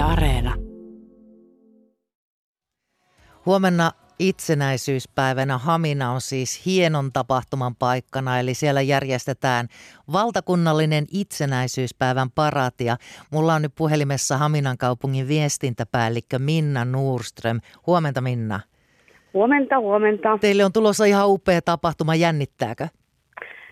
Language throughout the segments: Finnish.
Yle Areena. Huomenna itsenäisyyspäivänä Hamina on siis hienon tapahtuman paikkana, eli siellä järjestetään valtakunnallinen itsenäisyyspäivän paratia. Mulla on nyt puhelimessa Haminan kaupungin viestintäpäällikkö Minna Nurström. Huomenta Minna. Huomenta, huomenta. Teille on tulossa ihan upea tapahtuma, jännittääkö?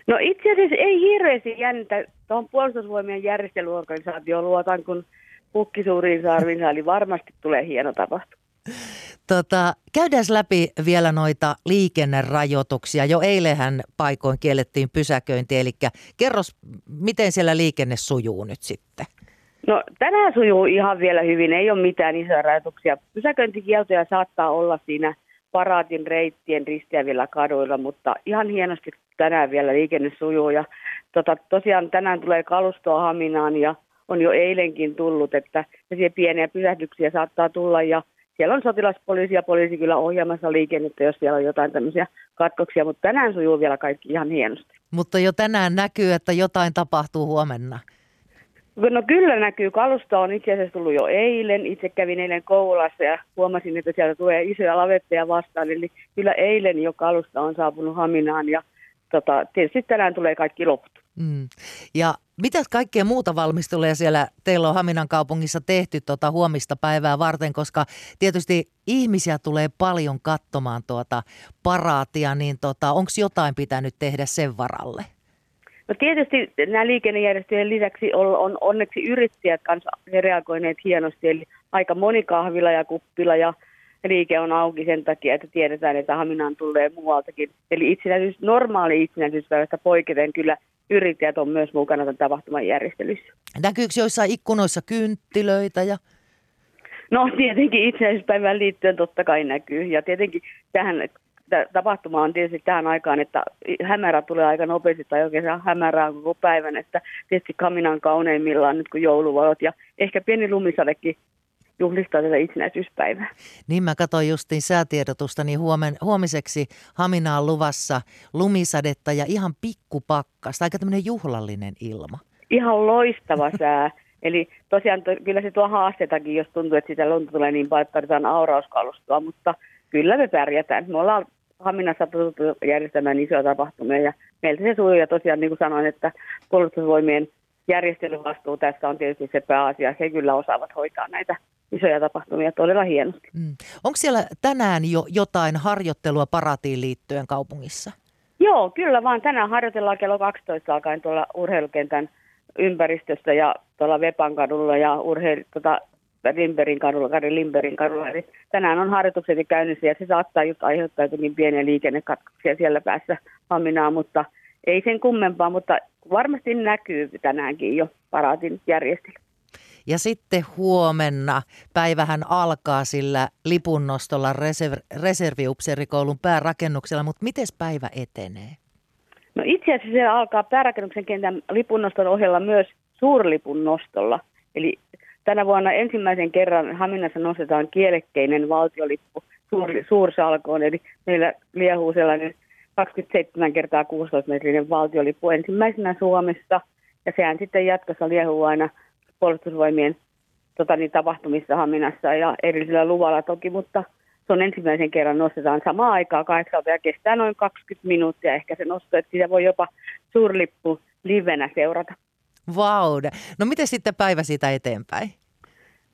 No itse asiassa ei hirveästi jännitä tuohon puolustusvoimien järjestelyorganisaatioon luotan, kun pukki suuriin sarviin, eli varmasti tulee hieno tapahtuma. Tota, käydään läpi vielä noita liikennerajoituksia. Jo eilenhän paikoin kiellettiin pysäköinti, eli kerros, miten siellä liikenne sujuu nyt sitten? No tänään sujuu ihan vielä hyvin, ei ole mitään isoja rajoituksia. Pysäköintikieltoja saattaa olla siinä paraatin reittien ristiävillä kaduilla, mutta ihan hienosti tänään vielä liikenne sujuu. Ja tota, tosiaan tänään tulee kalustoa Haminaan ja on jo eilenkin tullut, että pieniä pysähdyksiä saattaa tulla ja siellä on sotilaspoliisi ja poliisi kyllä ohjaamassa liikennettä, jos siellä on jotain tämmöisiä katkoksia, mutta tänään sujuu vielä kaikki ihan hienosti. Mutta jo tänään näkyy, että jotain tapahtuu huomenna. No kyllä näkyy. Kalusto on itse asiassa tullut jo eilen. Itse kävin eilen koulassa ja huomasin, että sieltä tulee isoja lavetteja vastaan. Eli kyllä eilen jo kalusta on saapunut Haminaan ja tota, tietysti tänään tulee kaikki loput. Mm. Ja mitä kaikkea muuta valmisteluja siellä teillä on Haminan kaupungissa tehty tuota huomista päivää varten, koska tietysti ihmisiä tulee paljon katsomaan tuota paraatia, niin tota, onko jotain pitänyt tehdä sen varalle? No tietysti nämä liikennejärjestöjen lisäksi on, on onneksi yrittäjät kanssa reagoineet hienosti, eli aika moni kahvila ja kuppila ja liike on auki sen takia, että tiedetään, että Haminaan tulee muualtakin. Eli itsenäisyys, normaali itsenäisyyspäivästä poiketen kyllä yrittäjät on myös mukana tämän tapahtuman järjestelyssä. Näkyykö joissain ikkunoissa kynttilöitä ja No tietenkin itsenäisyyspäivään liittyen totta kai näkyy. Ja tietenkin tähän tapahtuma on tietysti tähän aikaan, että hämärä tulee aika nopeasti tai oikein hämärää koko päivän, että tietysti kaminan kauneimmillaan nyt kun jouluvalot ja ehkä pieni lumisadekin juhlistaa tätä itsenäisyyspäivää. Niin mä katsoin justiin säätiedotusta, niin huomen, huomiseksi Haminaan luvassa lumisadetta ja ihan pikkupakkasta, aika tämmöinen juhlallinen ilma. Ihan loistava sää. Eli tosiaan to, kyllä se tuo haasteetakin, jos tuntuu, että sitä lunta tulee niin paljon, että tarvitaan aurauskalustoa, mutta kyllä me pärjätään. Me ollaan Haminassa tuttu järjestämään isoja tapahtumia ja meiltä se sujuu ja tosiaan niin kuin sanoin, että puolustusvoimien järjestelyvastuu tässä on tietysti se pääasia. He kyllä osaavat hoitaa näitä isoja tapahtumia todella hienosti. Mm. Onko siellä tänään jo jotain harjoittelua paratiin liittyen kaupungissa? Joo, kyllä vaan. Tänään harjoitellaan kello 12 alkaen tuolla urheilukentän ympäristössä ja tuolla Vepan kadulla ja urheil, tota, Limberin kadulla, Kari Limberin kadulla. Eli tänään on harjoitukset käynnissä ja se saattaa just aiheuttaa jotenkin pieniä liikennekatkoksia siellä päässä Haminaa, mutta ei sen kummempaa, mutta varmasti näkyy tänäänkin jo paraatin järjestely. Ja sitten huomenna päivähän alkaa sillä lipunnostolla reserv- reserviupseerikoulun päärakennuksella, mutta miten päivä etenee? No itse asiassa se alkaa päärakennuksen kentän lipunnoston ohella myös suurlipunnostolla. Eli tänä vuonna ensimmäisen kerran Haminassa nostetaan kielekkeinen valtiolippu suur, suursalkoon. Eli meillä liehuu sellainen 27 kertaa 16 metrinen valtiolippu ensimmäisenä Suomessa. Ja sehän sitten jatkossa liehuu aina puolustusvoimien tota, niin, tapahtumissa Haminassa ja erillisellä luvalla toki, mutta se on ensimmäisen kerran nostetaan samaan aikaan kahdeksalta ja kestää noin 20 minuuttia ehkä se nosto, että sitä voi jopa suurlippu livenä seurata. Vau, wow. no miten sitten päivä siitä eteenpäin?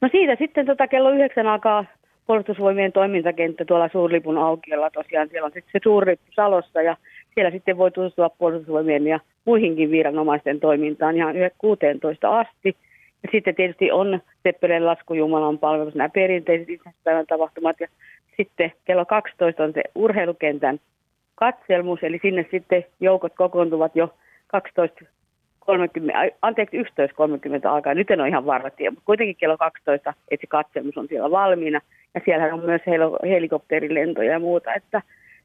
No siitä sitten tota, kello yhdeksän alkaa puolustusvoimien toimintakenttä tuolla suurlipun aukiolla. Tosiaan siellä on sitten se suurlippu Salossa ja siellä sitten voi tutustua puolustusvoimien ja muihinkin viranomaisten toimintaan ihan 16 asti. Sitten tietysti on Seppeleen lasku Jumalan palvelus, nämä perinteiset itsepäivän tapahtumat. Ja sitten kello 12 on se urheilukentän katselmus, eli sinne sitten joukot kokoontuvat jo 12 30, anteeksi, 11.30 alkaa. Nyt en ole ihan varma tie, mutta kuitenkin kello 12, että se katselmus on siellä valmiina. Ja siellä on myös helikopterilentoja ja muuta, että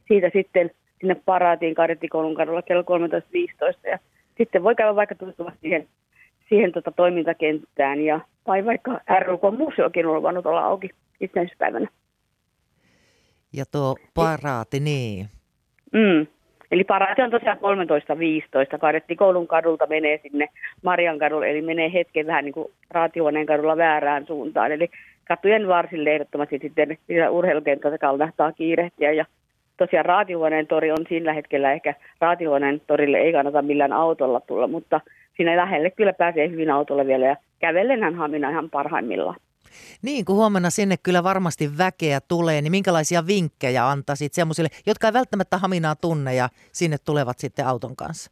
siitä sitten sinne paraatiin Kadettikoulun kadulla kello 13.15. Ja sitten voi käydä vaikka tutustua siihen siihen tota toimintakenttään ja, tai vaikka RUK-museokin on luvannut olla auki itsenäisyyspäivänä. Ja tuo paraati, niin. Mm. Eli paraati on tosiaan 13.15. Kadetti koulun kadulta menee sinne Marian kadulle, eli menee hetken vähän niin kuin Raatihuoneen kadulla väärään suuntaan. Eli katujen varsille ehdottomasti sitten urheilukentältä kannattaa kiirehtiä ja tosiaan Raatihuoneen tori on sillä hetkellä ehkä Raatihuoneen torille ei kannata millään autolla tulla, mutta siinä lähelle kyllä pääsee hyvin autolla vielä ja kävellenhän Hamina ihan parhaimmillaan. Niin, kun huomenna sinne kyllä varmasti väkeä tulee, niin minkälaisia vinkkejä antaisit semmoisille, jotka ei välttämättä Haminaa tunne ja sinne tulevat sitten auton kanssa?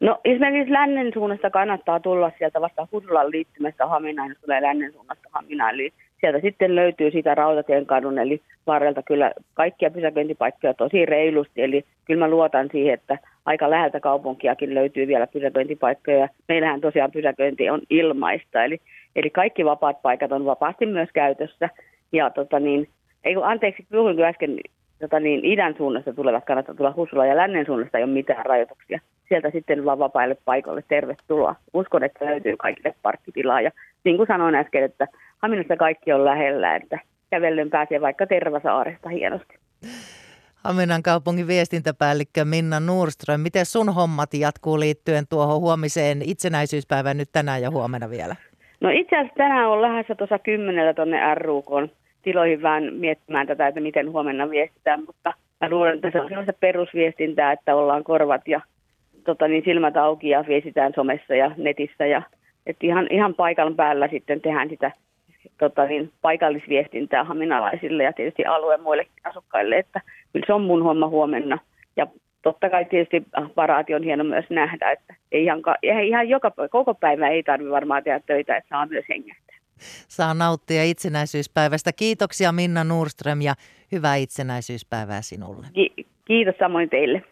No esimerkiksi lännen suunnasta kannattaa tulla sieltä vasta Husulan liittymästä Haminaan, jos tulee lännen suunnasta Haminaan. Eli sieltä sitten löytyy sitä Rautatien kadun, eli varrelta kyllä kaikkia pysäköintipaikkoja tosi reilusti. Eli kyllä mä luotan siihen, että aika läheltä kaupunkiakin löytyy vielä pysäköintipaikkoja. Meillähän tosiaan pysäköinti on ilmaista, eli, eli kaikki vapaat paikat on vapaasti myös käytössä. Ja tota niin, ei kun anteeksi, puhuin äsken tota niin, idän suunnasta tulevat kannattaa tulla Husula ja lännen suunnasta ei ole mitään rajoituksia. Sieltä sitten vaan vapaille paikoille tervetuloa. Uskon, että löytyy kaikille parkkitilaa ja niin kuin sanoin äsken, että Haminassa kaikki on lähellä, että kävellen pääsee vaikka Tervasaaresta hienosti. Haminan kaupungin viestintäpäällikkö Minna Nurström, miten sun hommat jatkuu liittyen tuohon huomiseen itsenäisyyspäivään nyt tänään ja huomenna vielä? No itse asiassa tänään on lähdössä tuossa kymmenellä tuonne RUK tiloihin vähän miettimään tätä, että miten huomenna viestitään, mutta mä luulen, että se on sellaista perusviestintää, että ollaan korvat ja tota, niin silmät auki ja viestitään somessa ja netissä ja että ihan, ihan paikan päällä sitten tehdään sitä tota niin, paikallisviestintää haminalaisille ja tietysti alueen muille asukkaille, että kyllä se on mun homma huomenna. Ja totta kai tietysti paraati on hieno myös nähdä, että ei ihan, ei ihan joka, koko päivä ei tarvitse varmaan tehdä töitä, että saa myös hengähtää. Saa nauttia itsenäisyyspäivästä. Kiitoksia Minna Nurström ja hyvää itsenäisyyspäivää sinulle. Ki- kiitos samoin teille.